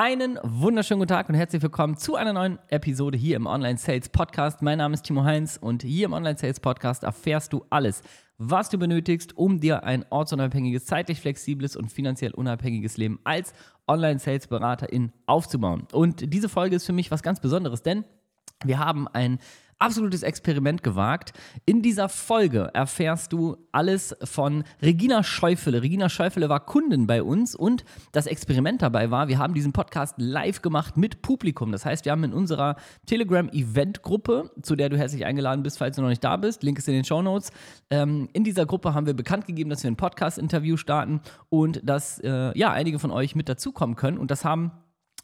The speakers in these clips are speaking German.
Einen wunderschönen guten Tag und herzlich willkommen zu einer neuen Episode hier im Online Sales Podcast. Mein Name ist Timo Heinz und hier im Online Sales Podcast erfährst du alles, was du benötigst, um dir ein ortsunabhängiges, zeitlich flexibles und finanziell unabhängiges Leben als Online Sales Beraterin aufzubauen. Und diese Folge ist für mich was ganz Besonderes, denn wir haben ein absolutes Experiment gewagt. In dieser Folge erfährst du alles von Regina Schäufele. Regina Schäufele war Kundin bei uns und das Experiment dabei war, wir haben diesen Podcast live gemacht mit Publikum. Das heißt, wir haben in unserer Telegram-Event-Gruppe, zu der du herzlich eingeladen bist, falls du noch nicht da bist, Link ist in den Show Notes. Ähm, in dieser Gruppe haben wir bekannt gegeben, dass wir ein Podcast-Interview starten und dass äh, ja einige von euch mit dazukommen können. Und das haben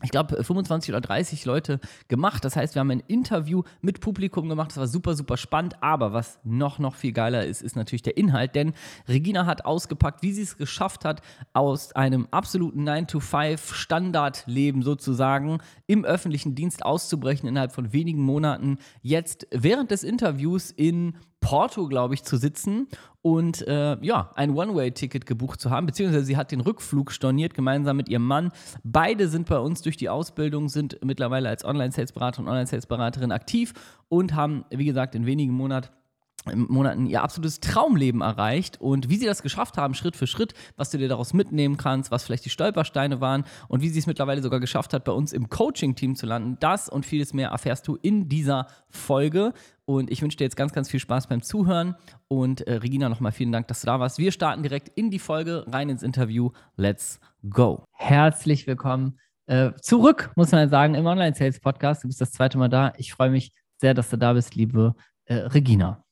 ich glaube, 25 oder 30 Leute gemacht. Das heißt, wir haben ein Interview mit Publikum gemacht. Das war super, super spannend. Aber was noch, noch viel geiler ist, ist natürlich der Inhalt. Denn Regina hat ausgepackt, wie sie es geschafft hat, aus einem absoluten 9-to-5-Standardleben sozusagen im öffentlichen Dienst auszubrechen innerhalb von wenigen Monaten. Jetzt während des Interviews in Porto, glaube ich, zu sitzen und äh, ja, ein One-Way-Ticket gebucht zu haben, beziehungsweise sie hat den Rückflug storniert gemeinsam mit ihrem Mann. Beide sind bei uns durch die Ausbildung, sind mittlerweile als Online-Sales-Berater und Online-Sales-Beraterin aktiv und haben, wie gesagt, in wenigen Monaten Monaten ihr absolutes Traumleben erreicht und wie sie das geschafft haben, Schritt für Schritt, was du dir daraus mitnehmen kannst, was vielleicht die Stolpersteine waren und wie sie es mittlerweile sogar geschafft hat, bei uns im Coaching-Team zu landen. Das und vieles mehr erfährst du in dieser Folge. Und ich wünsche dir jetzt ganz, ganz viel Spaß beim Zuhören. Und äh, Regina, nochmal vielen Dank, dass du da warst. Wir starten direkt in die Folge, rein ins Interview. Let's go. Herzlich willkommen äh, zurück, muss man sagen, im Online-Sales-Podcast. Du bist das zweite Mal da. Ich freue mich sehr, dass du da bist, liebe äh, Regina.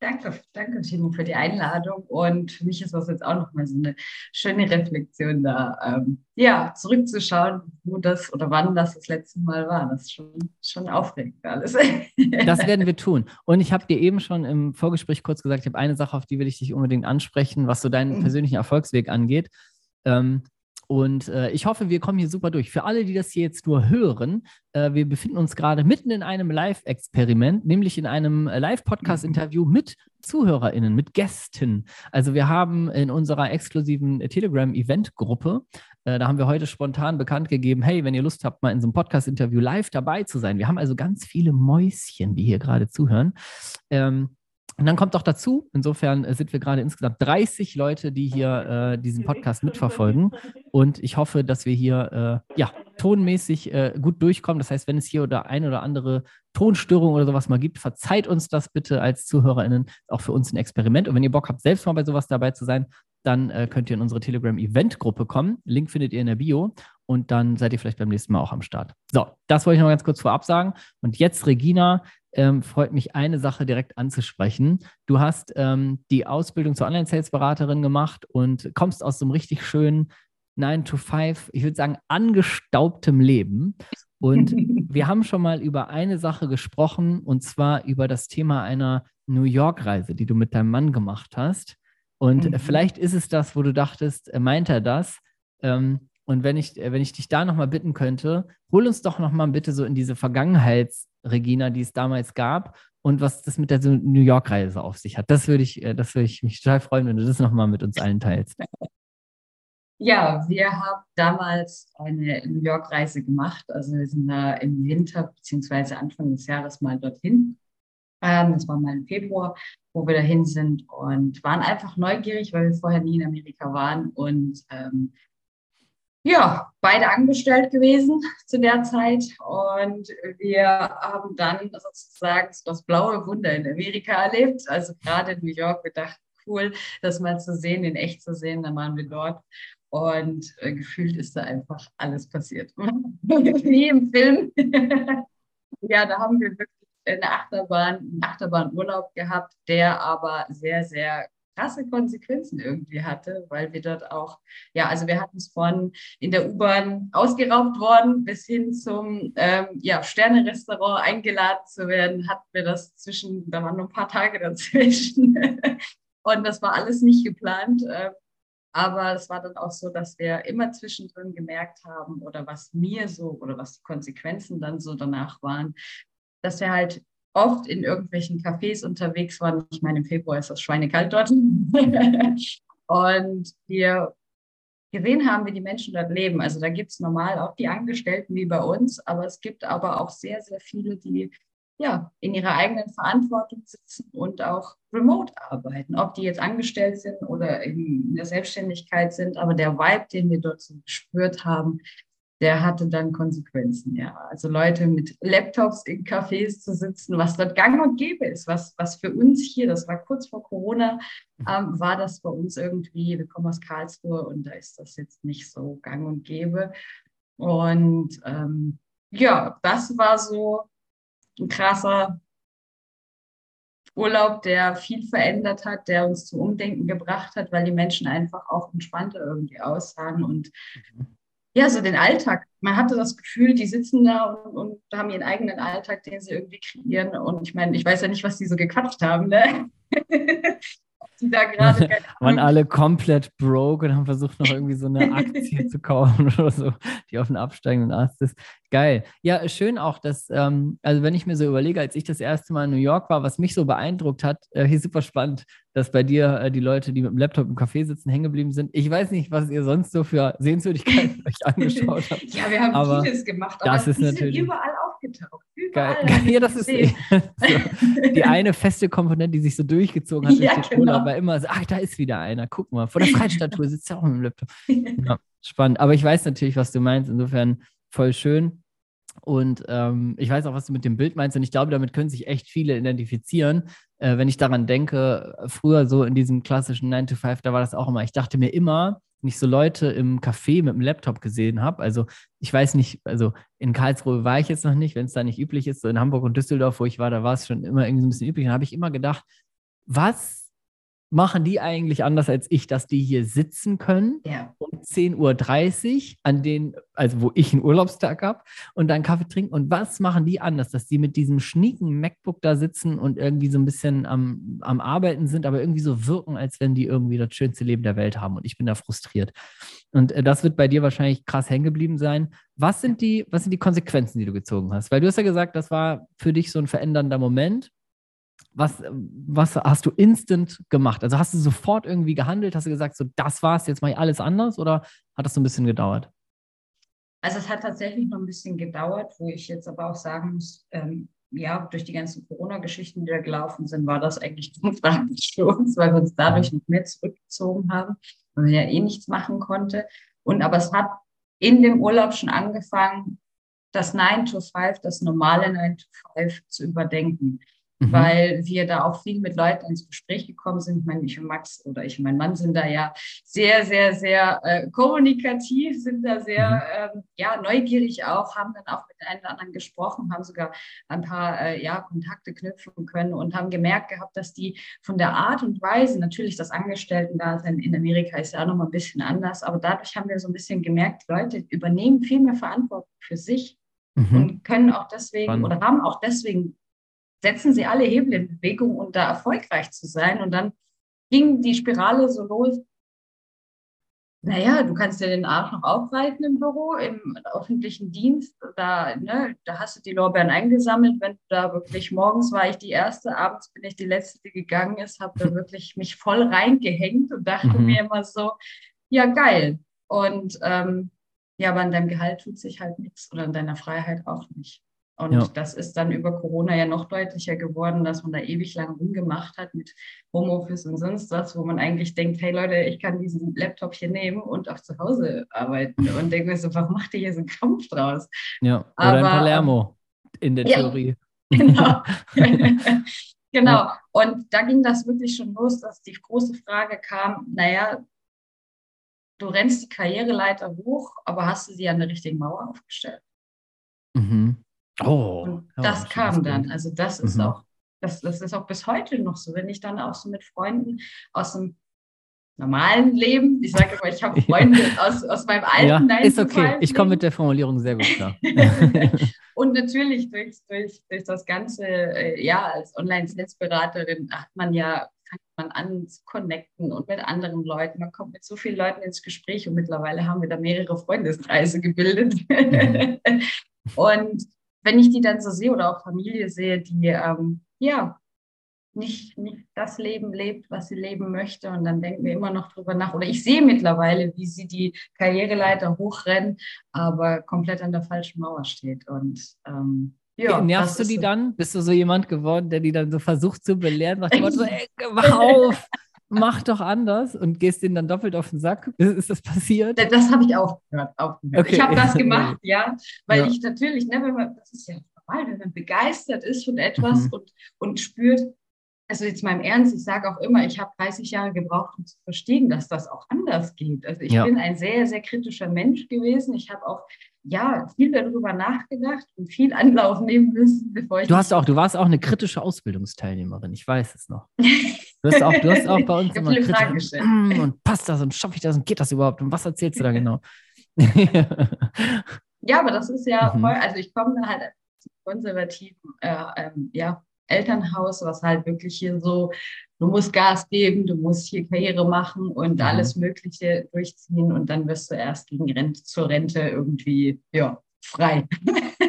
Danke, danke Timo für die Einladung und für mich ist das jetzt auch nochmal so eine schöne Reflexion da, ähm, ja, zurückzuschauen, wo das oder wann das das letzte Mal war. Das ist schon, schon aufregend alles. das werden wir tun. Und ich habe dir eben schon im Vorgespräch kurz gesagt, ich habe eine Sache, auf die will ich dich unbedingt ansprechen, was so deinen mhm. persönlichen Erfolgsweg angeht. Ähm, und äh, ich hoffe, wir kommen hier super durch. Für alle, die das hier jetzt nur hören, äh, wir befinden uns gerade mitten in einem Live-Experiment, nämlich in einem Live-Podcast-Interview mit ZuhörerInnen, mit Gästen. Also wir haben in unserer exklusiven Telegram-Event-Gruppe, äh, da haben wir heute spontan bekannt gegeben, hey, wenn ihr Lust habt, mal in so einem Podcast-Interview live dabei zu sein. Wir haben also ganz viele Mäuschen, die hier gerade zuhören. Ähm, und dann kommt auch dazu, insofern äh, sind wir gerade insgesamt 30 Leute, die hier äh, diesen Podcast mitverfolgen. Und ich hoffe, dass wir hier äh, ja, tonmäßig äh, gut durchkommen. Das heißt, wenn es hier oder ein oder andere Tonstörung oder sowas mal gibt, verzeiht uns das bitte als ZuhörerInnen. Auch für uns ein Experiment. Und wenn ihr Bock habt, selbst mal bei sowas dabei zu sein, dann äh, könnt ihr in unsere Telegram-Event-Gruppe kommen. Link findet ihr in der Bio. Und dann seid ihr vielleicht beim nächsten Mal auch am Start. So, das wollte ich noch ganz kurz vorab sagen. Und jetzt, Regina, ähm, freut mich eine Sache direkt anzusprechen. Du hast ähm, die Ausbildung zur Online-Sales-Beraterin gemacht und kommst aus so einem richtig schönen 9-to-5, ich würde sagen, angestaubtem Leben. Und wir haben schon mal über eine Sache gesprochen, und zwar über das Thema einer New York-Reise, die du mit deinem Mann gemacht hast. Und mhm. vielleicht ist es das, wo du dachtest, meint er das? Ähm, und wenn ich, wenn ich dich da nochmal bitten könnte, hol uns doch nochmal bitte so in diese Vergangenheits- Regina, die es damals gab und was das mit der New York-Reise auf sich hat. Das würde ich, äh, das würde ich mich total freuen, wenn du das nochmal mit uns allen teilst. Ja, wir haben damals eine New York-Reise gemacht. Also wir sind da im Winter beziehungsweise Anfang des Jahres mal dorthin. Ähm, das war mal im Februar, wo wir dahin sind und waren einfach neugierig, weil wir vorher nie in Amerika waren und ähm, ja, beide angestellt gewesen zu der Zeit und wir haben dann sozusagen das blaue Wunder in Amerika erlebt. Also gerade in New York, wir dachten, cool, das mal zu sehen, in echt zu sehen, dann waren wir dort und äh, gefühlt ist da einfach alles passiert. Wie im Film. ja, da haben wir wirklich eine Achterbahn, einen Achterbahnurlaub gehabt, der aber sehr, sehr krasse Konsequenzen irgendwie hatte, weil wir dort auch, ja, also wir hatten es von in der U-Bahn ausgeraubt worden bis hin zum ähm, ja, Sterne-Restaurant eingeladen zu werden, hatten wir das zwischen, da waren nur ein paar Tage dazwischen. Und das war alles nicht geplant. Äh, aber es war dann auch so, dass wir immer zwischendrin gemerkt haben, oder was mir so, oder was die Konsequenzen dann so danach waren, dass wir halt oft in irgendwelchen Cafés unterwegs waren. Ich meine, im Februar ist das schweinekalt dort. und wir gesehen haben, wie die Menschen dort leben. Also da gibt es normal auch die Angestellten wie bei uns, aber es gibt aber auch sehr, sehr viele, die ja, in ihrer eigenen Verantwortung sitzen und auch remote arbeiten, ob die jetzt angestellt sind oder in der Selbstständigkeit sind. Aber der Vibe, den wir dort so gespürt haben, der hatte dann Konsequenzen, ja. Also Leute mit Laptops in Cafés zu sitzen, was dort gang und gäbe ist, was, was für uns hier, das war kurz vor Corona, ähm, war das bei uns irgendwie, wir kommen aus Karlsruhe und da ist das jetzt nicht so gang und gäbe. Und ähm, ja, das war so ein krasser Urlaub, der viel verändert hat, der uns zu Umdenken gebracht hat, weil die Menschen einfach auch entspannter irgendwie aussahen und mhm ja, so den Alltag. Man hatte das Gefühl, die sitzen da und, und haben ihren eigenen Alltag, den sie irgendwie kreieren. Und ich meine, ich weiß ja nicht, was die so gequatscht haben, ne? die da gerade. Waren alle komplett broke und haben versucht, noch irgendwie so eine Aktie zu kaufen oder so, die auf den absteigenden Ast ist. Geil. Ja, schön auch, dass, ähm, also wenn ich mir so überlege, als ich das erste Mal in New York war, was mich so beeindruckt hat, äh, hier super spannend, dass bei dir äh, die Leute, die mit dem Laptop im Café sitzen, hängen geblieben sind. Ich weiß nicht, was ihr sonst so für Sehenswürdigkeiten euch angeschaut habt. ja, wir haben aber vieles gemacht, aber das ist die natürlich sind überall aufgetaucht. Überall Geil. Ja, das ist so, die eine feste Komponente, die sich so durchgezogen hat ja, durch den genau. Urlaub, war immer so, ach, da ist wieder einer, guck mal, vor der Freistatue sitzt ja auch mit dem Laptop. Ja, spannend. Aber ich weiß natürlich, was du meinst. Insofern voll schön. Und ähm, ich weiß auch, was du mit dem Bild meinst. Und ich glaube, damit können sich echt viele identifizieren. Äh, wenn ich daran denke, früher so in diesem klassischen 9 to 5, da war das auch immer. Ich dachte mir immer, ich so Leute im Café mit dem Laptop gesehen habe, also ich weiß nicht, also in Karlsruhe war ich jetzt noch nicht, wenn es da nicht üblich ist, so in Hamburg und Düsseldorf, wo ich war, da war es schon immer irgendwie so ein bisschen üblich. Dann habe ich immer gedacht, was machen die eigentlich anders als ich, dass die hier sitzen können ja. um 10.30 Uhr, an den, also wo ich einen Urlaubstag habe und dann Kaffee trinken. Und was machen die anders, dass die mit diesem schnieken MacBook da sitzen und irgendwie so ein bisschen am, am Arbeiten sind, aber irgendwie so wirken, als wenn die irgendwie das schönste Leben der Welt haben. Und ich bin da frustriert. Und äh, das wird bei dir wahrscheinlich krass hängen geblieben sein. Was sind die, was sind die Konsequenzen, die du gezogen hast? Weil du hast ja gesagt, das war für dich so ein verändernder Moment was, was hast du instant gemacht? Also hast du sofort irgendwie gehandelt? Hast du gesagt, so das war's, jetzt mache ich alles anders oder hat das so ein bisschen gedauert? Also es hat tatsächlich noch ein bisschen gedauert, wo ich jetzt aber auch sagen muss, ähm, ja, durch die ganzen Corona-Geschichten, die da gelaufen sind, war das eigentlich praktisch für uns, weil wir uns dadurch noch mehr zurückgezogen haben, weil man ja eh nichts machen konnte. Und aber es hat in dem Urlaub schon angefangen, das 9 to 5, das normale 9 to 5 zu überdenken mhm. weil wir da auch viel mit Leuten ins Gespräch gekommen sind. Ich meine, ich und Max oder ich und mein Mann sind da ja sehr, sehr, sehr äh, kommunikativ, sind da sehr mhm. ähm, ja, neugierig auch, haben dann auch mit den einen oder anderen gesprochen, haben sogar ein paar äh, ja, Kontakte knüpfen können und haben gemerkt gehabt, dass die von der Art und Weise, natürlich das Angestellten-Dasein in Amerika ist ja auch nochmal ein bisschen anders, aber dadurch haben wir so ein bisschen gemerkt, Leute übernehmen viel mehr Verantwortung für sich mhm. und können auch deswegen Spannend. oder haben auch deswegen setzen sie alle Hebel in Bewegung, um da erfolgreich zu sein. Und dann ging die Spirale so los. Naja, du kannst dir den Arsch noch aufreiten im Büro, im öffentlichen Dienst. Da, ne, da hast du die Lorbeeren eingesammelt. Wenn du da wirklich, morgens war ich die Erste, abends bin ich die Letzte, die gegangen ist, habe da wirklich mich voll reingehängt und dachte mhm. mir immer so, ja, geil. Und ähm, ja, aber an deinem Gehalt tut sich halt nichts oder an deiner Freiheit auch nicht. Und ja. das ist dann über Corona ja noch deutlicher geworden, dass man da ewig lang rumgemacht hat mit Homeoffice und sonst was, wo man eigentlich denkt, hey Leute, ich kann diesen Laptop hier nehmen und auch zu Hause arbeiten. Und denke mir so, warum macht ihr hier so einen Kampf draus? Ja, oder Aber, in Palermo in der Theorie. Genau. genau. Ja. Und da ging das wirklich schon los, dass die große Frage kam, naja, du rennst die Karriereleiter hoch, aber hast du sie an der richtigen Mauer aufgestellt? Mhm. Oh, und das oh, kam dann. Also das ist mhm. auch, das, das ist auch bis heute noch so, wenn ich dann auch so mit Freunden aus dem normalen Leben, ich sage immer, ich habe Freunde aus, aus meinem alten ja, Ist okay, ich komme mit der Formulierung sehr gut klar. und natürlich durch, durch, durch das Ganze, äh, ja, als Online-Netzberaterin hat man ja fängt man an zu connecten und mit anderen Leuten. Man kommt mit so vielen Leuten ins Gespräch und mittlerweile haben wir da mehrere Freundeskreise gebildet. Mhm. und wenn ich die dann so sehe oder auch Familie sehe, die ähm, ja nicht, nicht das Leben lebt, was sie leben möchte. Und dann denken wir immer noch drüber nach. Oder ich sehe mittlerweile, wie sie die Karriereleiter hochrennen, aber komplett an der falschen Mauer steht. Und ähm, ja, Nervst du die so. dann? Bist du so jemand geworden, der die dann so versucht zu belehren? Dem so, ey, mach auf, mach doch anders und gehst denen dann doppelt auf den Sack? Ist, ist das passiert? Das habe ich aufgehört. aufgehört. Okay. Ich habe das gemacht, ja, weil ja. ich natürlich, ne, wenn man, das ist ja normal, wenn man begeistert ist von etwas mhm. und, und spürt, also jetzt mal im Ernst, ich sage auch immer, ich habe 30 Jahre gebraucht, um zu verstehen, dass das auch anders geht. Also ich ja. bin ein sehr, sehr kritischer Mensch gewesen. Ich habe auch ja viel darüber nachgedacht und viel Anlauf nehmen müssen, bevor ich. Du hast auch, du warst auch eine kritische Ausbildungsteilnehmerin, ich weiß es noch. Du hast auch, du hast auch bei uns immer viele Fragen gestellt. Mm, und passt das und schaffe ich das und geht das überhaupt? Und was erzählst du da genau? ja, aber das ist ja mhm. voll, also ich komme halt konservativen äh, ähm, ja, Elternhaus, was halt wirklich hier so, du musst Gas geben, du musst hier Karriere machen und mhm. alles Mögliche durchziehen und dann wirst du erst gegen Rente, zur Rente irgendwie ja, frei.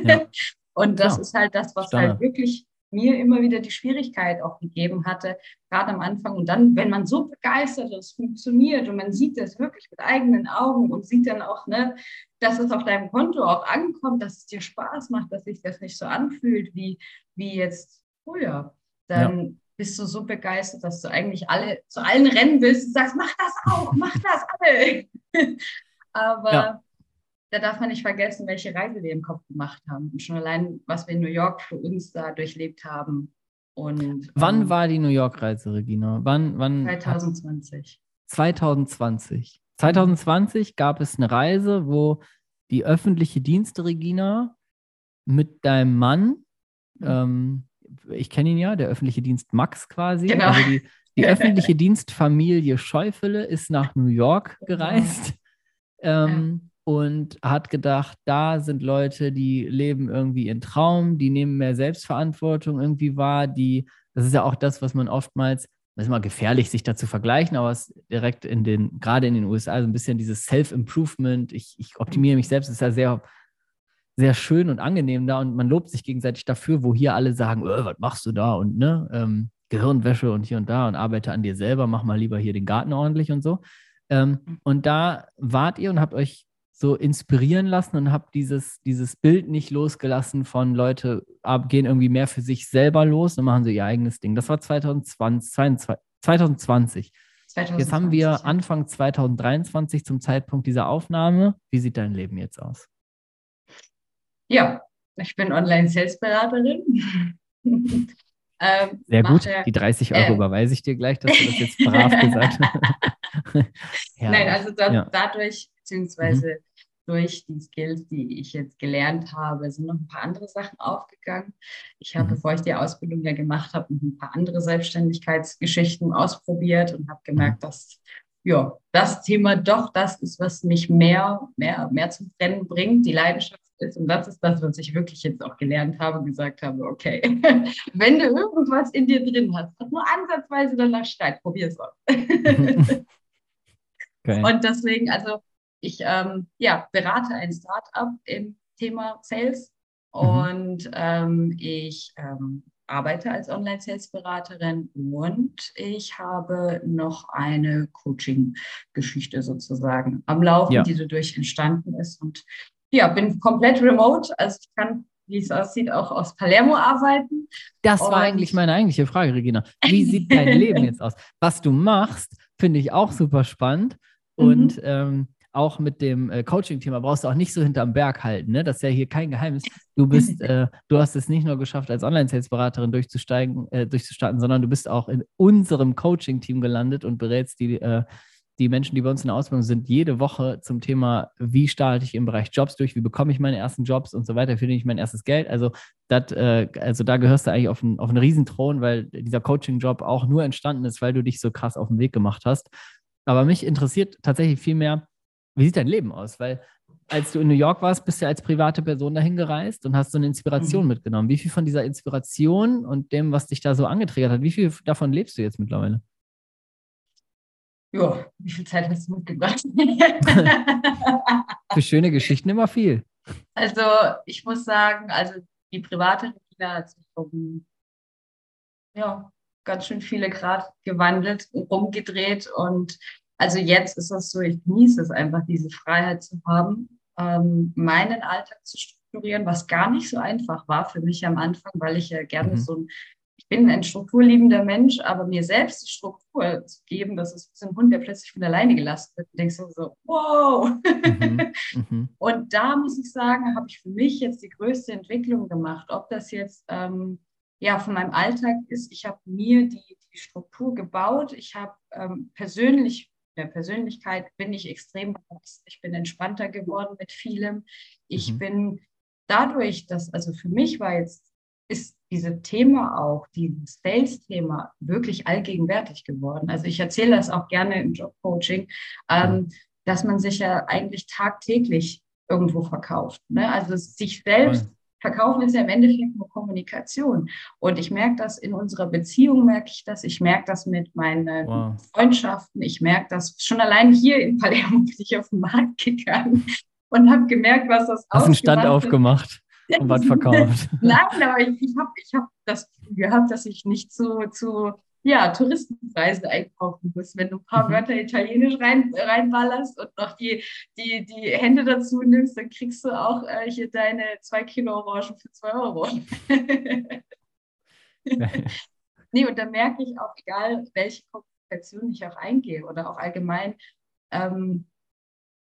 Ja. und das ja. ist halt das, was Standard. halt wirklich mir immer wieder die Schwierigkeit auch gegeben hatte, gerade am Anfang. Und dann, wenn man so begeistert es funktioniert und man sieht das wirklich mit eigenen Augen und sieht dann auch, ne, dass es auf deinem Konto auch ankommt, dass es dir Spaß macht, dass sich das nicht so anfühlt wie, wie jetzt früher, dann ja. bist du so begeistert, dass du eigentlich alle zu allen rennen willst und sagst, mach das auch, mach das alle. Aber ja. Da darf man nicht vergessen, welche Reise wir im Kopf gemacht haben. Und schon allein, was wir in New York für uns da durchlebt haben. Und, wann ähm, war die New York-Reise, Regina? Wann, wann 2020. 2020. 2020 gab es eine Reise, wo die öffentliche Dienste, Regina, mit deinem Mann mhm. ähm, ich kenne ihn ja, der öffentliche Dienst Max quasi. Genau. Also die, die öffentliche Dienstfamilie Schäufele ist nach New York genau. gereist genau. ähm, ja. Und hat gedacht, da sind Leute, die leben irgendwie ihren Traum, die nehmen mehr Selbstverantwortung irgendwie wahr, die, das ist ja auch das, was man oftmals, das ist immer gefährlich, sich da zu vergleichen, aber es direkt in den, gerade in den USA, so ein bisschen dieses Self-Improvement, ich, ich optimiere mich selbst, ist ja sehr sehr schön und angenehm da und man lobt sich gegenseitig dafür, wo hier alle sagen, äh, was machst du da und ne, ähm, Gehirnwäsche und hier und da und arbeite an dir selber, mach mal lieber hier den Garten ordentlich und so. Ähm, mhm. und da wart ihr und habt euch so inspirieren lassen und habt dieses, dieses Bild nicht losgelassen von Leute ab, gehen irgendwie mehr für sich selber los und machen so ihr eigenes Ding. Das war 2020. 2020. 2020 jetzt haben wir Anfang 2023 zum Zeitpunkt dieser Aufnahme. Wie sieht dein Leben jetzt aus? Ja, ich bin Online-Sales-Beraterin. ähm, Sehr gut. Mache, Die 30 Euro äh, überweise ich dir gleich, dass du das jetzt brav gesagt hast. ja. Nein, also da, ja. dadurch, beziehungsweise mhm. durch die Skills, die ich jetzt gelernt habe, sind noch ein paar andere Sachen aufgegangen. Ich habe, mhm. bevor ich die Ausbildung ja gemacht habe, noch ein paar andere Selbstständigkeitsgeschichten ausprobiert und habe gemerkt, mhm. dass ja, das Thema doch das ist, was mich mehr, mehr, mehr zum Rennen bringt, die Leidenschaft ist. Und das ist das, was ich wirklich jetzt auch gelernt habe, gesagt habe, okay, wenn du irgendwas in dir drin hast, was nur ansatzweise danach schreit, probier es aus. Okay. Und deswegen, also ich ähm, ja, berate ein Startup im Thema Sales mhm. und ähm, ich ähm, arbeite als Online-Sales-Beraterin und ich habe noch eine Coaching-Geschichte sozusagen am Laufen, ja. die dadurch entstanden ist. Und ja, bin komplett remote. Also ich kann, wie es aussieht, auch aus Palermo arbeiten. Das und war eigentlich meine eigentliche Frage, Regina. Wie sieht dein Leben jetzt aus? Was du machst, finde ich auch super spannend. Und mhm. ähm, auch mit dem äh, Coaching-Thema brauchst du auch nicht so hinterm Berg halten. Ne? Das ist ja hier kein Geheimnis. Du bist, äh, du hast es nicht nur geschafft, als Online-Sales-Beraterin durchzusteigen, äh, durchzustarten, sondern du bist auch in unserem Coaching-Team gelandet und berätst die, äh, die Menschen, die bei uns in der Ausbildung sind, jede Woche zum Thema, wie starte ich im Bereich Jobs durch, wie bekomme ich meine ersten Jobs und so weiter, finde ich mein erstes Geld. Also, dat, äh, also da gehörst du eigentlich auf einen, auf einen Riesenthron, weil dieser Coaching-Job auch nur entstanden ist, weil du dich so krass auf den Weg gemacht hast. Aber mich interessiert tatsächlich viel mehr, wie sieht dein Leben aus? Weil als du in New York warst, bist du als private Person dahin gereist und hast so eine Inspiration mhm. mitgenommen. Wie viel von dieser Inspiration und dem, was dich da so angetriggert hat, wie viel davon lebst du jetzt mittlerweile? Ja, wie viel Zeit hast du mitgebracht? Für schöne Geschichten immer viel. Also ich muss sagen, also die private Regina hat sich um ja, ganz schön viele Grad gewandelt, rumgedreht. Und also jetzt ist es so, ich genieße es einfach, diese Freiheit zu haben, ähm, meinen Alltag zu strukturieren, was gar nicht so einfach war für mich am Anfang, weil ich ja gerne mhm. so ein ich bin ein strukturliebender Mensch, aber mir selbst die Struktur zu geben, das ist wie ein Hund, der plötzlich von alleine gelassen wird. Und denkst du so, wow. Mhm, mhm. Und da muss ich sagen, habe ich für mich jetzt die größte Entwicklung gemacht. Ob das jetzt ähm, ja von meinem Alltag ist, ich habe mir die, die Struktur gebaut. Ich habe ähm, persönlich der Persönlichkeit bin ich extrem. Ich bin entspannter geworden mit vielem. Ich mhm. bin dadurch, dass, also für mich war jetzt ist dieses Thema auch, dieses Sales-Thema wirklich allgegenwärtig geworden. Also ich erzähle das auch gerne im Jobcoaching, ähm, dass man sich ja eigentlich tagtäglich irgendwo verkauft. Ne? Also sich selbst verkaufen ist ja im Endeffekt nur Kommunikation. Und ich merke das in unserer Beziehung, merke ich das. Ich merke das mit meinen wow. Freundschaften. Ich merke das schon allein hier in Palermo bin ich auf den Markt gegangen und habe gemerkt, was das Hast einen Stand aufgemacht und was verkauft. Nein, aber ich, ich habe ich hab das gehabt, dass ich nicht zu, zu ja, Touristenpreisen einkaufen muss. Wenn du ein paar mhm. Wörter Italienisch rein, reinballerst und noch die, die, die Hände dazu nimmst, dann kriegst du auch äh, hier deine zwei Kilo Orangen für zwei Euro. nee, und da merke ich auch, egal welche Kommunikation ich auch eingehe oder auch allgemein, ähm,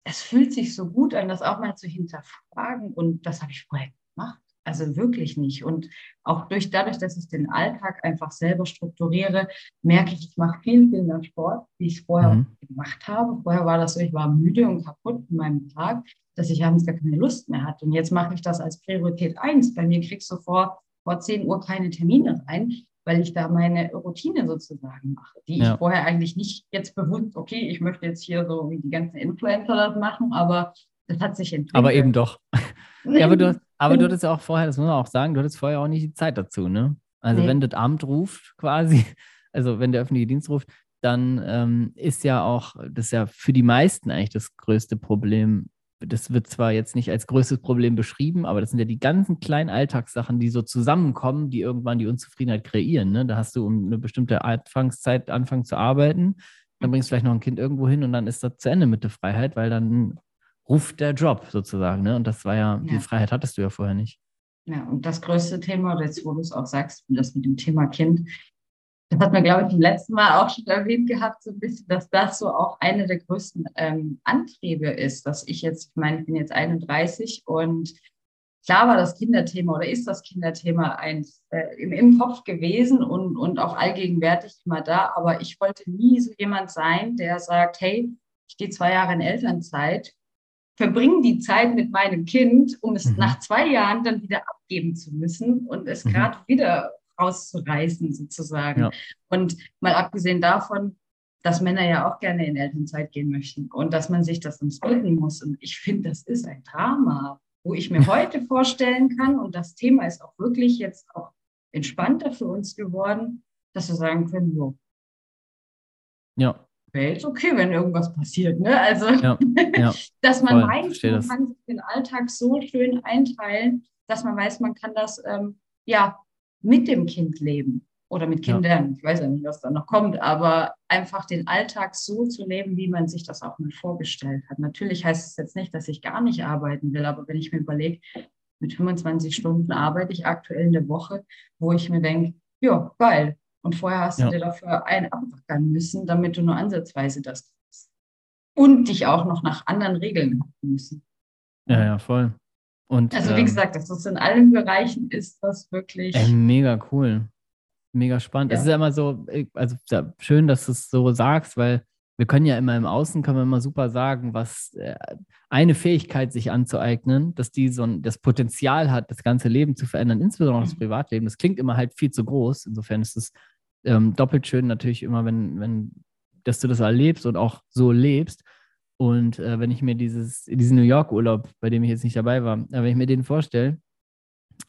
es fühlt sich so gut an, das auch mal zu hinterfragen. Und das habe ich vorher gemacht. Also wirklich nicht. Und auch durch, dadurch, dass ich den Alltag einfach selber strukturiere, merke ich, ich mache viel, viel mehr Sport, wie ich es vorher mhm. gemacht habe. Vorher war das so, ich war müde und kaputt in meinem Tag, dass ich abends gar keine Lust mehr hatte. Und jetzt mache ich das als Priorität eins. Bei mir kriegst du vor, vor 10 Uhr keine Termine rein, weil ich da meine Routine sozusagen mache, die ja. ich vorher eigentlich nicht jetzt bewusst, okay, ich möchte jetzt hier so wie die ganzen Influencer das machen, aber das hat sich entwickelt. Aber eben doch. ja, aber du, aber du hattest ja auch vorher, das muss man auch sagen, du hattest vorher auch nicht die Zeit dazu, ne? Also nee. wenn das Amt ruft quasi, also wenn der öffentliche Dienst ruft, dann ähm, ist ja auch, das ist ja für die meisten eigentlich das größte Problem, das wird zwar jetzt nicht als größtes Problem beschrieben, aber das sind ja die ganzen kleinen Alltagssachen, die so zusammenkommen, die irgendwann die Unzufriedenheit kreieren. Ne? Da hast du um eine bestimmte Anfangszeit anfangen zu arbeiten, dann bringst du vielleicht noch ein Kind irgendwo hin und dann ist das zu Ende mit der Freiheit, weil dann ruft der Job sozusagen. Ne? Und das war ja, ja, die Freiheit hattest du ja vorher nicht. Ja, und das größte Thema, jetzt wo du es auch sagst, das mit dem Thema Kind, das hat man, glaube ich, im letzten Mal auch schon erwähnt gehabt, so ein bisschen, dass das so auch eine der größten ähm, Antriebe ist, dass ich jetzt, ich meine, ich bin jetzt 31 und klar war das Kinderthema oder ist das Kinderthema eins äh, im, im Kopf gewesen und, und auch allgegenwärtig immer da, aber ich wollte nie so jemand sein, der sagt, hey, ich gehe zwei Jahre in Elternzeit, verbringe die Zeit mit meinem Kind, um es mhm. nach zwei Jahren dann wieder abgeben zu müssen und es mhm. gerade wieder rauszureißen sozusagen. Ja. Und mal abgesehen davon, dass Männer ja auch gerne in Elternzeit gehen möchten und dass man sich das uns bilden muss. Und ich finde, das ist ein Drama, wo ich mir heute vorstellen kann, und das Thema ist auch wirklich jetzt auch entspannter für uns geworden, dass wir sagen können, so. Ja. Wäre jetzt okay, wenn irgendwas passiert. Ne? Also, ja, ja, dass man voll, weiß, man das. kann sich den Alltag so schön einteilen, dass man weiß, man kann das ähm, ja mit dem Kind leben oder mit Kindern. Ja. Ich weiß ja nicht, was da noch kommt, aber einfach den Alltag so zu leben, wie man sich das auch mal vorgestellt hat. Natürlich heißt es jetzt nicht, dass ich gar nicht arbeiten will, aber wenn ich mir überlege, mit 25 Stunden arbeite ich aktuell in der Woche, wo ich mir denke, ja, geil. Und vorher hast ja. du dir dafür einen abwackern müssen, damit du nur ansatzweise das kriegst. Und dich auch noch nach anderen Regeln müssen. Ja, ja, voll. Und, also wie ähm, gesagt, dass das in allen Bereichen ist, das wirklich. Äh, mega cool. Mega spannend. Es ist ja immer so, also ja, schön, dass du es so sagst, weil wir können ja immer im Außen, können wir immer super sagen, was äh, eine Fähigkeit sich anzueignen, dass die so ein, das Potenzial hat, das ganze Leben zu verändern, insbesondere das mhm. Privatleben. Das klingt immer halt viel zu groß. Insofern ist es ähm, doppelt schön natürlich immer, wenn, wenn, dass du das erlebst und auch so lebst. Und äh, wenn ich mir dieses, diesen New York-Urlaub, bei dem ich jetzt nicht dabei war, aber wenn ich mir den vorstelle,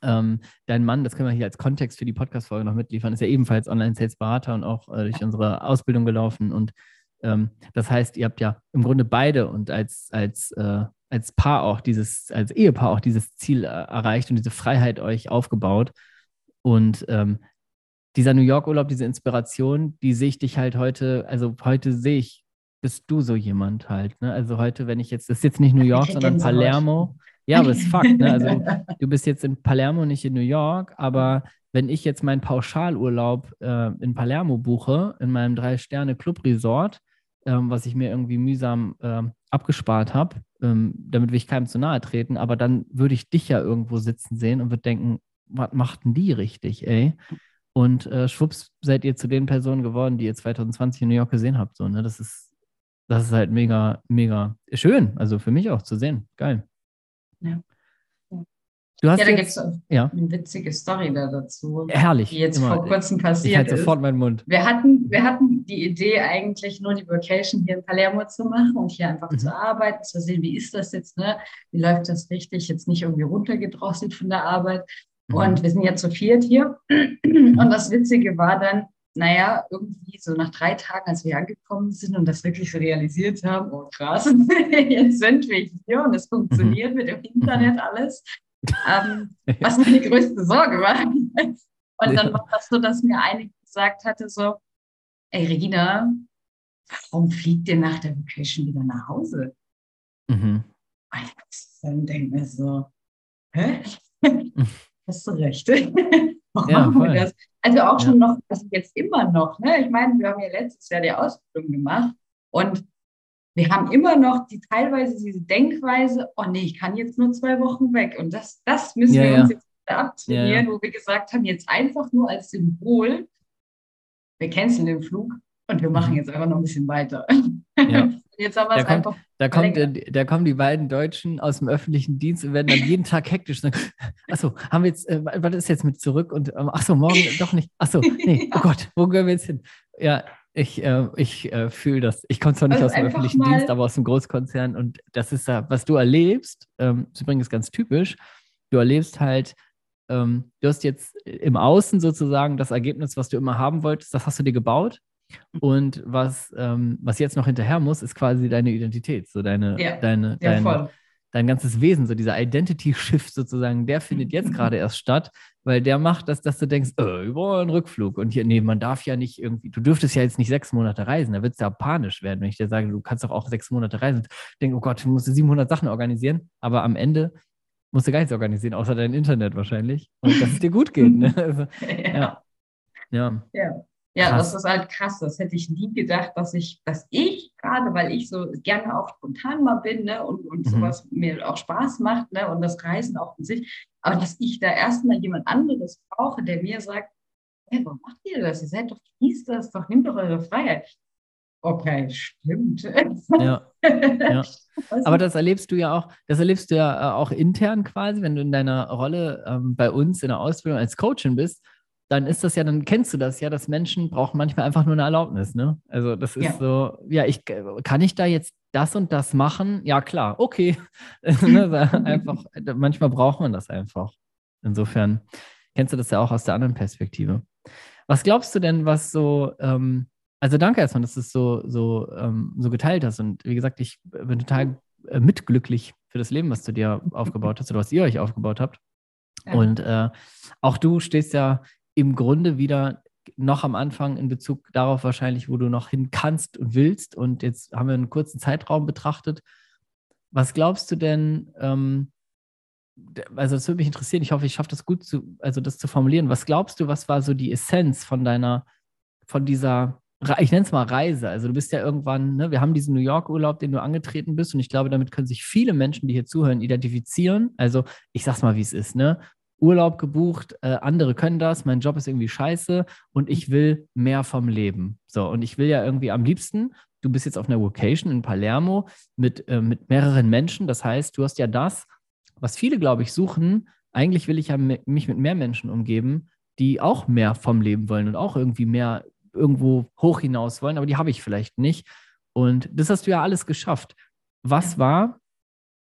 ähm, dein Mann, das können wir hier als Kontext für die Podcast-Folge noch mitliefern, ist ja ebenfalls Online-Sales-Berater und auch äh, durch unsere Ausbildung gelaufen. Und ähm, das heißt, ihr habt ja im Grunde beide und als, als, äh, als Paar auch dieses, als Ehepaar auch dieses Ziel äh, erreicht und diese Freiheit euch aufgebaut. Und ähm, dieser New York-Urlaub, diese Inspiration, die sehe ich dich halt heute, also heute sehe ich, bist du so jemand halt. Ne? Also heute, wenn ich jetzt, das ist jetzt nicht New York, sondern Palermo. Ja, aber es ist Fakt. Ne? Also du bist jetzt in Palermo, nicht in New York, aber wenn ich jetzt meinen Pauschalurlaub äh, in Palermo buche, in meinem Drei-Sterne-Club-Resort, ähm, was ich mir irgendwie mühsam ähm, abgespart habe, ähm, damit will ich keinem zu nahe treten, aber dann würde ich dich ja irgendwo sitzen sehen und würde denken, was machten die richtig, ey? Und äh, schwupps seid ihr zu den Personen geworden, die ihr 2020 in New York gesehen habt. So, ne? Das ist, das ist halt mega, mega schön. Also für mich auch zu sehen. Geil. Ja. Du hast ja, da gibt es ja. eine witzige Story da dazu. Herrlich. Die jetzt immer. vor kurzem passiert ich halt sofort meinen Mund. Wir hatten, wir hatten die Idee, eigentlich nur die Vacation hier in Palermo zu machen und hier einfach mhm. zu arbeiten, zu sehen, wie ist das jetzt, ne? Wie läuft das richtig? Jetzt nicht irgendwie runtergedrosselt von der Arbeit. Mhm. Und wir sind ja zu viert hier. Und das Witzige war dann, naja, irgendwie so nach drei Tagen, als wir angekommen sind und das wirklich so realisiert haben, oh krass, jetzt sind wir hier und es funktioniert mhm. mit dem Internet alles ähm, was meine größte Sorge war. Und dann war das so, dass mir einige gesagt hatte, so, ey Regina, warum fliegt ihr nach der Vacation wieder nach Hause? Mhm. Und ich dann denke mir so, hä? Hast du recht. warum ja, machen wir das? Also auch schon ja. noch, also jetzt immer noch, ne? Ich meine, wir haben ja letztes Jahr die Ausbildung gemacht und wir haben immer noch die teilweise diese Denkweise, oh nee, ich kann jetzt nur zwei Wochen weg. Und das, das müssen ja, wir ja. uns jetzt abtrainieren, ja, wo wir gesagt haben, jetzt einfach nur als Symbol, wir canceln den Flug und wir machen mhm. jetzt einfach noch ein bisschen weiter. Ja. Jetzt haben wir es einfach. Da, kommt, da kommen die beiden Deutschen aus dem öffentlichen Dienst und werden dann jeden Tag hektisch sagen: Achso, haben wir jetzt, äh, was ist jetzt mit zurück? Und ähm, achso, morgen doch nicht. Achso, nee, oh Gott, wo gehen wir jetzt hin? Ja, ich, äh, ich äh, fühle das. Ich komme zwar nicht also aus dem öffentlichen Dienst, aber aus dem Großkonzern. Und das ist ja, was du erlebst, ähm, ist übrigens ganz typisch. Du erlebst halt, ähm, du hast jetzt im Außen sozusagen das Ergebnis, was du immer haben wolltest, das hast du dir gebaut. Und was, ähm, was jetzt noch hinterher muss, ist quasi deine Identität, so deine, ja. deine, ja, deine, dein ganzes Wesen, so dieser Identity-Shift sozusagen, der findet jetzt gerade erst statt, weil der macht das, dass du denkst, äh, über einen Rückflug. Und hier, nee, man darf ja nicht irgendwie, du dürftest ja jetzt nicht sechs Monate reisen, da wird es ja panisch werden, wenn ich dir sage, du kannst doch auch sechs Monate reisen. Ich denke, oh Gott, du musst 700 Sachen organisieren, aber am Ende musst du gar nichts organisieren, außer dein Internet wahrscheinlich. Und dass es dir gut geht. Ne? Also, ja. ja. ja. Ja, krass. das ist halt krass. Das hätte ich nie gedacht, dass ich, dass ich gerade, weil ich so gerne auch spontan mal bin ne, und, und mhm. sowas mir auch Spaß macht ne, und das Reisen auch in sich, aber dass ich da erstmal jemand anderes brauche, der mir sagt, hey, warum macht ihr das? Ihr seid doch, genießt das doch, nehmt doch eure Freiheit. Okay, stimmt. Ja. ja. Aber das erlebst du ja auch, das erlebst du ja äh, auch intern quasi, wenn du in deiner Rolle ähm, bei uns in der Ausbildung als Coachin bist dann ist das ja, dann kennst du das ja, dass Menschen brauchen manchmal einfach nur eine Erlaubnis, ne? Also das ist ja. so, ja, ich kann ich da jetzt das und das machen? Ja, klar, okay. Ne, einfach, manchmal braucht man das einfach. Insofern kennst du das ja auch aus der anderen Perspektive. Was glaubst du denn, was so, ähm, also danke erstmal, dass du es so, so, ähm, so geteilt hast. Und wie gesagt, ich bin total äh, mitglücklich für das Leben, was du dir aufgebaut hast oder was ihr euch aufgebaut habt. Ja. Und äh, auch du stehst ja im Grunde wieder noch am Anfang in Bezug darauf wahrscheinlich, wo du noch hin kannst und willst. Und jetzt haben wir einen kurzen Zeitraum betrachtet. Was glaubst du denn, ähm, also das würde mich interessieren, ich hoffe, ich schaffe das gut zu, also das zu formulieren. Was glaubst du, was war so die Essenz von deiner, von dieser, ich nenne es mal Reise. Also du bist ja irgendwann, ne, wir haben diesen New York-Urlaub, den du angetreten bist, und ich glaube, damit können sich viele Menschen, die hier zuhören, identifizieren. Also ich sag's mal, wie es ist, ne? Urlaub gebucht, äh, andere können das, mein Job ist irgendwie scheiße und ich will mehr vom Leben. So, und ich will ja irgendwie am liebsten, du bist jetzt auf einer Vocation in Palermo mit, äh, mit mehreren Menschen, das heißt, du hast ja das, was viele, glaube ich, suchen. Eigentlich will ich ja mich mit mehr Menschen umgeben, die auch mehr vom Leben wollen und auch irgendwie mehr irgendwo hoch hinaus wollen, aber die habe ich vielleicht nicht. Und das hast du ja alles geschafft. Was war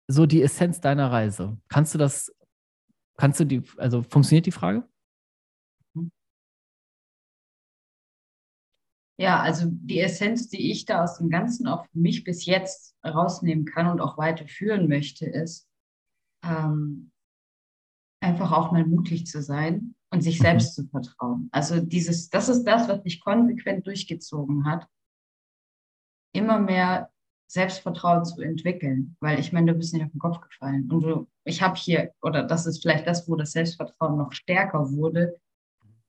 so die Essenz deiner Reise? Kannst du das Kannst du die, also funktioniert die Frage? Ja, also die Essenz, die ich da aus dem Ganzen auch für mich bis jetzt rausnehmen kann und auch weiterführen möchte, ist ähm, einfach auch mal mutig zu sein und sich mhm. selbst zu vertrauen. Also dieses, das ist das, was sich konsequent durchgezogen hat, immer mehr Selbstvertrauen zu entwickeln, weil ich meine, du bist nicht auf den Kopf gefallen und du, ich habe hier, oder das ist vielleicht das, wo das Selbstvertrauen noch stärker wurde,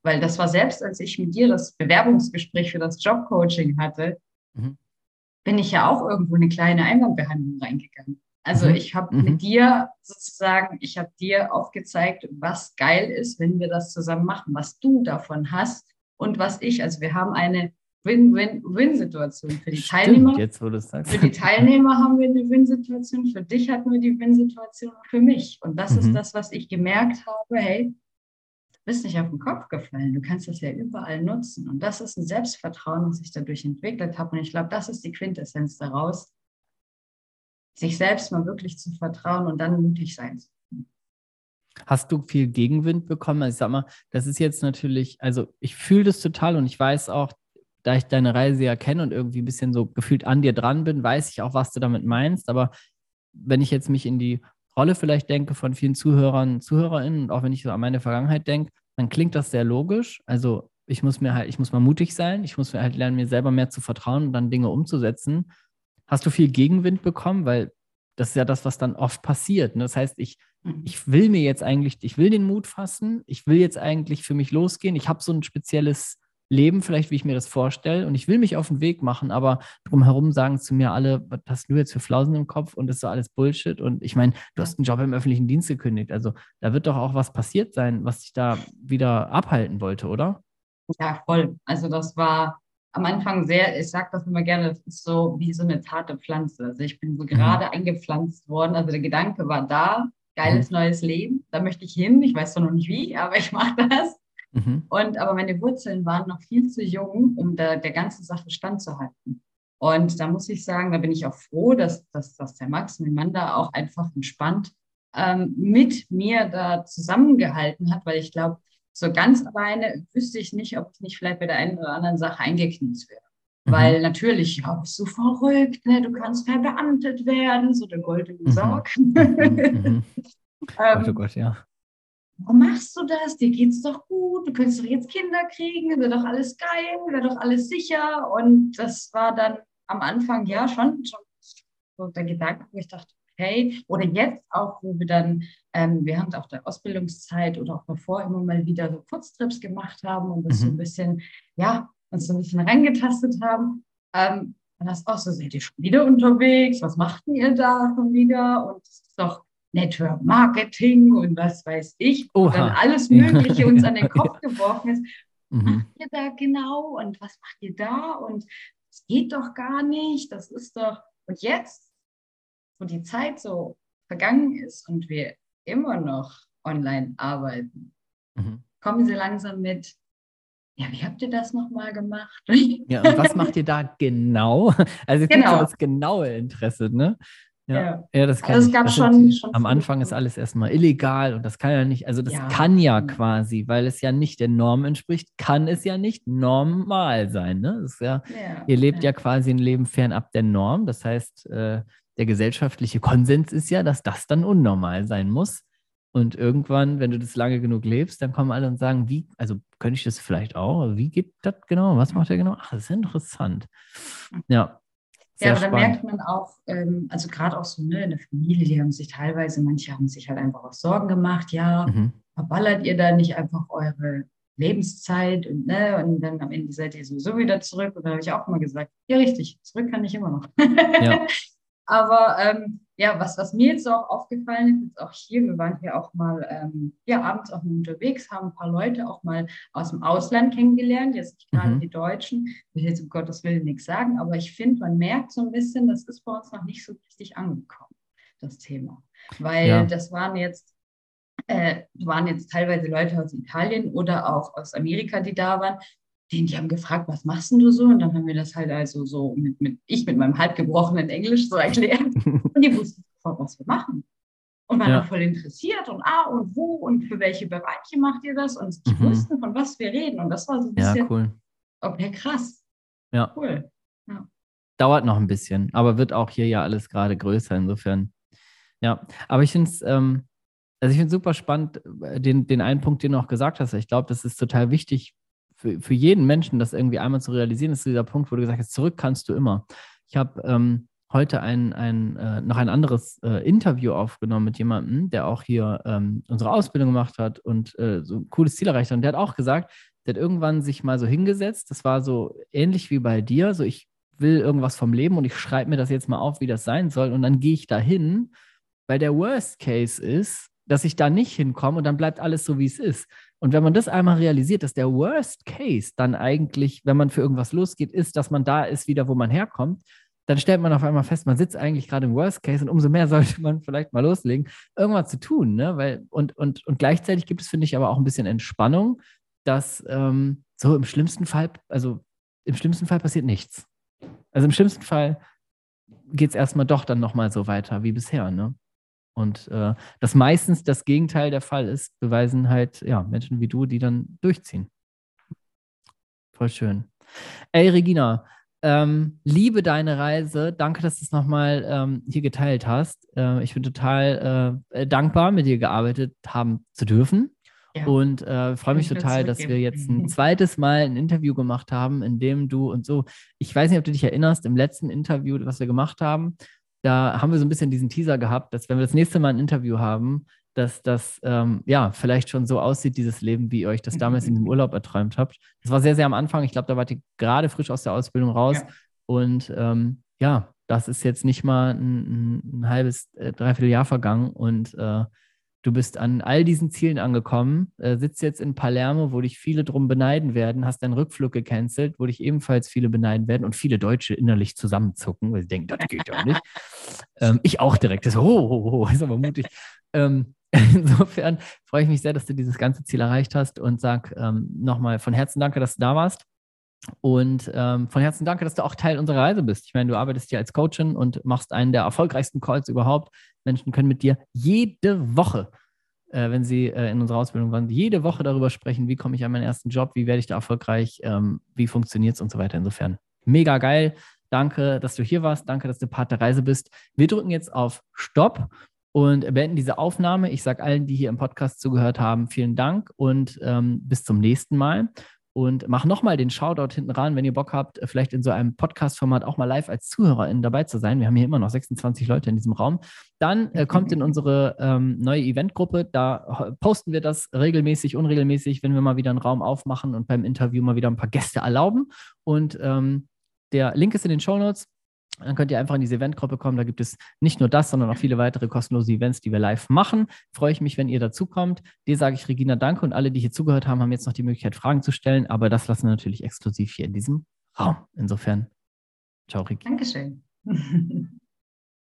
weil das war selbst, als ich mit dir das Bewerbungsgespräch für das Jobcoaching hatte, mhm. bin ich ja auch irgendwo eine kleine Einwandbehandlung reingegangen. Also mhm. ich habe mhm. mit dir sozusagen, ich habe dir aufgezeigt, was geil ist, wenn wir das zusammen machen, was du davon hast und was ich. Also wir haben eine Win-Win-Win-Situation für die Stimmt, Teilnehmer. Jetzt, wo du sagst. Für die Teilnehmer haben wir eine Win-Situation, für dich hatten wir die Win-Situation, für mich. Und das mhm. ist das, was ich gemerkt habe, hey, du bist nicht auf den Kopf gefallen, du kannst das ja überall nutzen. Und das ist ein Selbstvertrauen, das ich dadurch entwickelt habe. Und ich glaube, das ist die Quintessenz daraus, sich selbst mal wirklich zu vertrauen und dann mutig sein zu können. Hast du viel Gegenwind bekommen? Also ich sag mal, das ist jetzt natürlich, also ich fühle das total und ich weiß auch, da ich deine Reise ja kenne und irgendwie ein bisschen so gefühlt an dir dran bin, weiß ich auch, was du damit meinst. Aber wenn ich jetzt mich in die Rolle vielleicht denke von vielen Zuhörern, Zuhörerinnen und auch wenn ich so an meine Vergangenheit denke, dann klingt das sehr logisch. Also ich muss mir halt, ich muss mal mutig sein, ich muss mir halt lernen, mir selber mehr zu vertrauen und dann Dinge umzusetzen. Hast du viel Gegenwind bekommen? Weil das ist ja das, was dann oft passiert. Ne? Das heißt, ich, mhm. ich will mir jetzt eigentlich, ich will den Mut fassen, ich will jetzt eigentlich für mich losgehen. Ich habe so ein spezielles Leben, vielleicht wie ich mir das vorstelle, und ich will mich auf den Weg machen, aber drumherum sagen zu mir alle, was hast du jetzt für Flausen im Kopf und das ist so alles Bullshit. Und ich meine, du hast einen Job im öffentlichen Dienst gekündigt. Also da wird doch auch was passiert sein, was dich da wieder abhalten wollte, oder? Ja, voll. Also das war am Anfang sehr, ich sage das immer gerne, so wie so eine zarte Pflanze. Also ich bin so mhm. gerade eingepflanzt worden. Also der Gedanke war da, geiles mhm. neues Leben, da möchte ich hin. Ich weiß zwar noch nicht wie, aber ich mache das. Mhm. Und aber meine Wurzeln waren noch viel zu jung, um da, der ganzen Sache standzuhalten. Und da muss ich sagen, da bin ich auch froh, dass, dass, dass der Max, mein Mann, da auch einfach entspannt ähm, mit mir da zusammengehalten hat, weil ich glaube, so ganz alleine wüsste ich nicht, ob ich nicht vielleicht bei der einen oder anderen Sache eingekniet wäre. Mhm. Weil natürlich, ja, bist du verrückt, ne? du kannst verbeamtet werden, so der goldene mhm. Sarg. Mhm. mhm. ähm, oh Gott, ja. Warum machst du das? Dir geht's doch gut, du könntest doch jetzt Kinder kriegen, wäre doch alles geil, wäre doch alles sicher. Und das war dann am Anfang ja schon, schon so der Gedanke, wo ich dachte, okay, oder jetzt auch, wo wir dann ähm, während auch der Ausbildungszeit oder auch davor immer mal wieder so Kurztrips gemacht haben und das mhm. so ein bisschen, ja, uns so ein bisschen reingetastet haben. Ähm, dann hast du auch so, seid ihr schon wieder unterwegs? Was macht ihr da schon wieder? Und es ist doch Network Marketing und was weiß ich. Oha. Dann alles Mögliche uns an den Kopf geworfen ist. Was mhm. macht ihr da genau? Und was macht ihr da? Und das geht doch gar nicht. Das ist doch. Und jetzt wo die Zeit so vergangen ist und wir immer noch online arbeiten, mhm. kommen sie langsam mit, ja, wie habt ihr das nochmal gemacht? Ja, und was macht ihr da genau? Also genau. das genaue Interesse, ne? Ja, ja. ja das kann also es gab schon, schon, Am Anfang ist alles erstmal illegal und das kann ja nicht, also das ja. kann ja mhm. quasi, weil es ja nicht der Norm entspricht, kann es ja nicht normal sein. Ne? Das ist ja, ja ihr lebt ja. quasi ein Leben fernab der Norm. Das heißt, äh, der gesellschaftliche Konsens ist ja, dass das dann unnormal sein muss. Und irgendwann, wenn du das lange genug lebst, dann kommen alle und sagen, wie, also könnte ich das vielleicht auch? Wie geht das genau? Was macht er genau? Ach, das ist interessant. Ja. Ja, aber da merkt man auch, ähm, also gerade auch so ne, in der Familie, die haben sich teilweise, manche haben sich halt einfach auch Sorgen gemacht, ja, mhm. verballert ihr da nicht einfach eure Lebenszeit und, ne, und dann am Ende seid ihr sowieso wieder zurück. Und da habe ich auch immer gesagt, ja richtig, zurück kann ich immer noch. Ja. Aber ähm, ja, was, was mir jetzt auch aufgefallen ist, jetzt auch hier, wir waren hier auch mal ähm, ja, abends auch mal unterwegs, haben ein paar Leute auch mal aus dem Ausland kennengelernt, jetzt nicht gerade mhm. die Deutschen, ich will jetzt um Gottes Willen nichts sagen, aber ich finde, man merkt so ein bisschen, das ist bei uns noch nicht so richtig angekommen, das Thema. Weil ja. das waren jetzt, äh, waren jetzt teilweise Leute aus Italien oder auch aus Amerika, die da waren, die, die haben gefragt, was machst du so? Und dann haben wir das halt also so mit, mit ich mit meinem halb gebrochenen Englisch so erklärt. Und die wussten sofort, was wir machen. Und waren ja. voll interessiert und ah und wo und für welche Bereiche macht ihr das? Und die mhm. wussten, von was wir reden. Und das war so ein bisschen, ja, cool. okay, krass. Ja. Cool. Ja. Dauert noch ein bisschen, aber wird auch hier ja alles gerade größer. Insofern, ja. Aber ich finde es, ähm, Also ich finde super spannend, äh, den, den einen Punkt, den du auch gesagt hast. Ich glaube, das ist total wichtig für, für jeden Menschen, das irgendwie einmal zu realisieren, ist dieser Punkt, wo du gesagt hast, zurück kannst du immer. Ich habe ähm, heute ein, ein, äh, noch ein anderes äh, Interview aufgenommen mit jemandem, der auch hier ähm, unsere Ausbildung gemacht hat und äh, so ein cooles Ziel erreicht hat. Und der hat auch gesagt, der hat irgendwann sich mal so hingesetzt. Das war so ähnlich wie bei dir. So, ich will irgendwas vom Leben und ich schreibe mir das jetzt mal auf, wie das sein soll. Und dann gehe ich da hin, weil der Worst Case ist, dass ich da nicht hinkomme und dann bleibt alles so, wie es ist. Und wenn man das einmal realisiert, dass der Worst Case dann eigentlich, wenn man für irgendwas losgeht, ist, dass man da ist, wieder, wo man herkommt, dann stellt man auf einmal fest, man sitzt eigentlich gerade im Worst Case und umso mehr sollte man vielleicht mal loslegen, irgendwas zu tun. Ne? Weil, und, und, und gleichzeitig gibt es, finde ich, aber auch ein bisschen Entspannung, dass ähm, so im schlimmsten Fall, also im schlimmsten Fall passiert nichts. Also im schlimmsten Fall geht es erstmal doch dann nochmal so weiter wie bisher. Ne? Und äh, dass meistens das Gegenteil der Fall ist, beweisen halt ja, Menschen wie du, die dann durchziehen. Voll schön. Ey, Regina, ähm, liebe deine Reise. Danke, dass du es nochmal ähm, hier geteilt hast. Äh, ich bin total äh, dankbar, mit dir gearbeitet haben zu dürfen. Ja. Und äh, freue mich total, dass wir jetzt ein zweites Mal ein Interview gemacht haben, in dem du und so, ich weiß nicht, ob du dich erinnerst, im letzten Interview, was wir gemacht haben, da haben wir so ein bisschen diesen Teaser gehabt, dass wenn wir das nächste Mal ein Interview haben, dass das ähm, ja vielleicht schon so aussieht, dieses Leben, wie ihr euch das damals in dem Urlaub erträumt habt. Das war sehr, sehr am Anfang. Ich glaube, da wart ihr gerade frisch aus der Ausbildung raus. Ja. Und ähm, ja, das ist jetzt nicht mal ein, ein halbes, äh, dreiviertel Jahr vergangen und äh, du bist an all diesen Zielen angekommen, äh, sitzt jetzt in Palermo, wo dich viele drum beneiden werden, hast deinen Rückflug gecancelt, wo dich ebenfalls viele beneiden werden und viele Deutsche innerlich zusammenzucken, weil sie denken, das geht ja nicht. ähm, ich auch direkt, das, oh, oh, oh, ist aber mutig. Ähm, Insofern freue ich mich sehr, dass du dieses ganze Ziel erreicht hast und sag ähm, nochmal von Herzen danke, dass du da warst. Und ähm, von Herzen danke, dass du auch Teil unserer Reise bist. Ich meine, du arbeitest hier als Coachin und machst einen der erfolgreichsten Calls überhaupt. Menschen können mit dir jede Woche, äh, wenn sie äh, in unserer Ausbildung waren, jede Woche darüber sprechen, wie komme ich an meinen ersten Job, wie werde ich da erfolgreich, ähm, wie funktioniert es und so weiter. Insofern mega geil. Danke, dass du hier warst. Danke, dass du Part der Reise bist. Wir drücken jetzt auf Stopp und beenden diese Aufnahme. Ich sage allen, die hier im Podcast zugehört haben, vielen Dank und ähm, bis zum nächsten Mal. Und mach nochmal den Shoutout hinten ran, wenn ihr Bock habt, vielleicht in so einem Podcast-Format auch mal live als ZuhörerInnen dabei zu sein. Wir haben hier immer noch 26 Leute in diesem Raum. Dann äh, kommt in unsere ähm, neue Eventgruppe. Da posten wir das regelmäßig, unregelmäßig, wenn wir mal wieder einen Raum aufmachen und beim Interview mal wieder ein paar Gäste erlauben. Und ähm, der Link ist in den Show Notes. Dann könnt ihr einfach in diese Eventgruppe kommen. Da gibt es nicht nur das, sondern auch viele weitere kostenlose Events, die wir live machen. Freue ich mich, wenn ihr dazu kommt. Dir sage ich Regina Danke und alle, die hier zugehört haben, haben jetzt noch die Möglichkeit, Fragen zu stellen. Aber das lassen wir natürlich exklusiv hier in diesem Raum. Insofern, ciao, Regina. Dankeschön.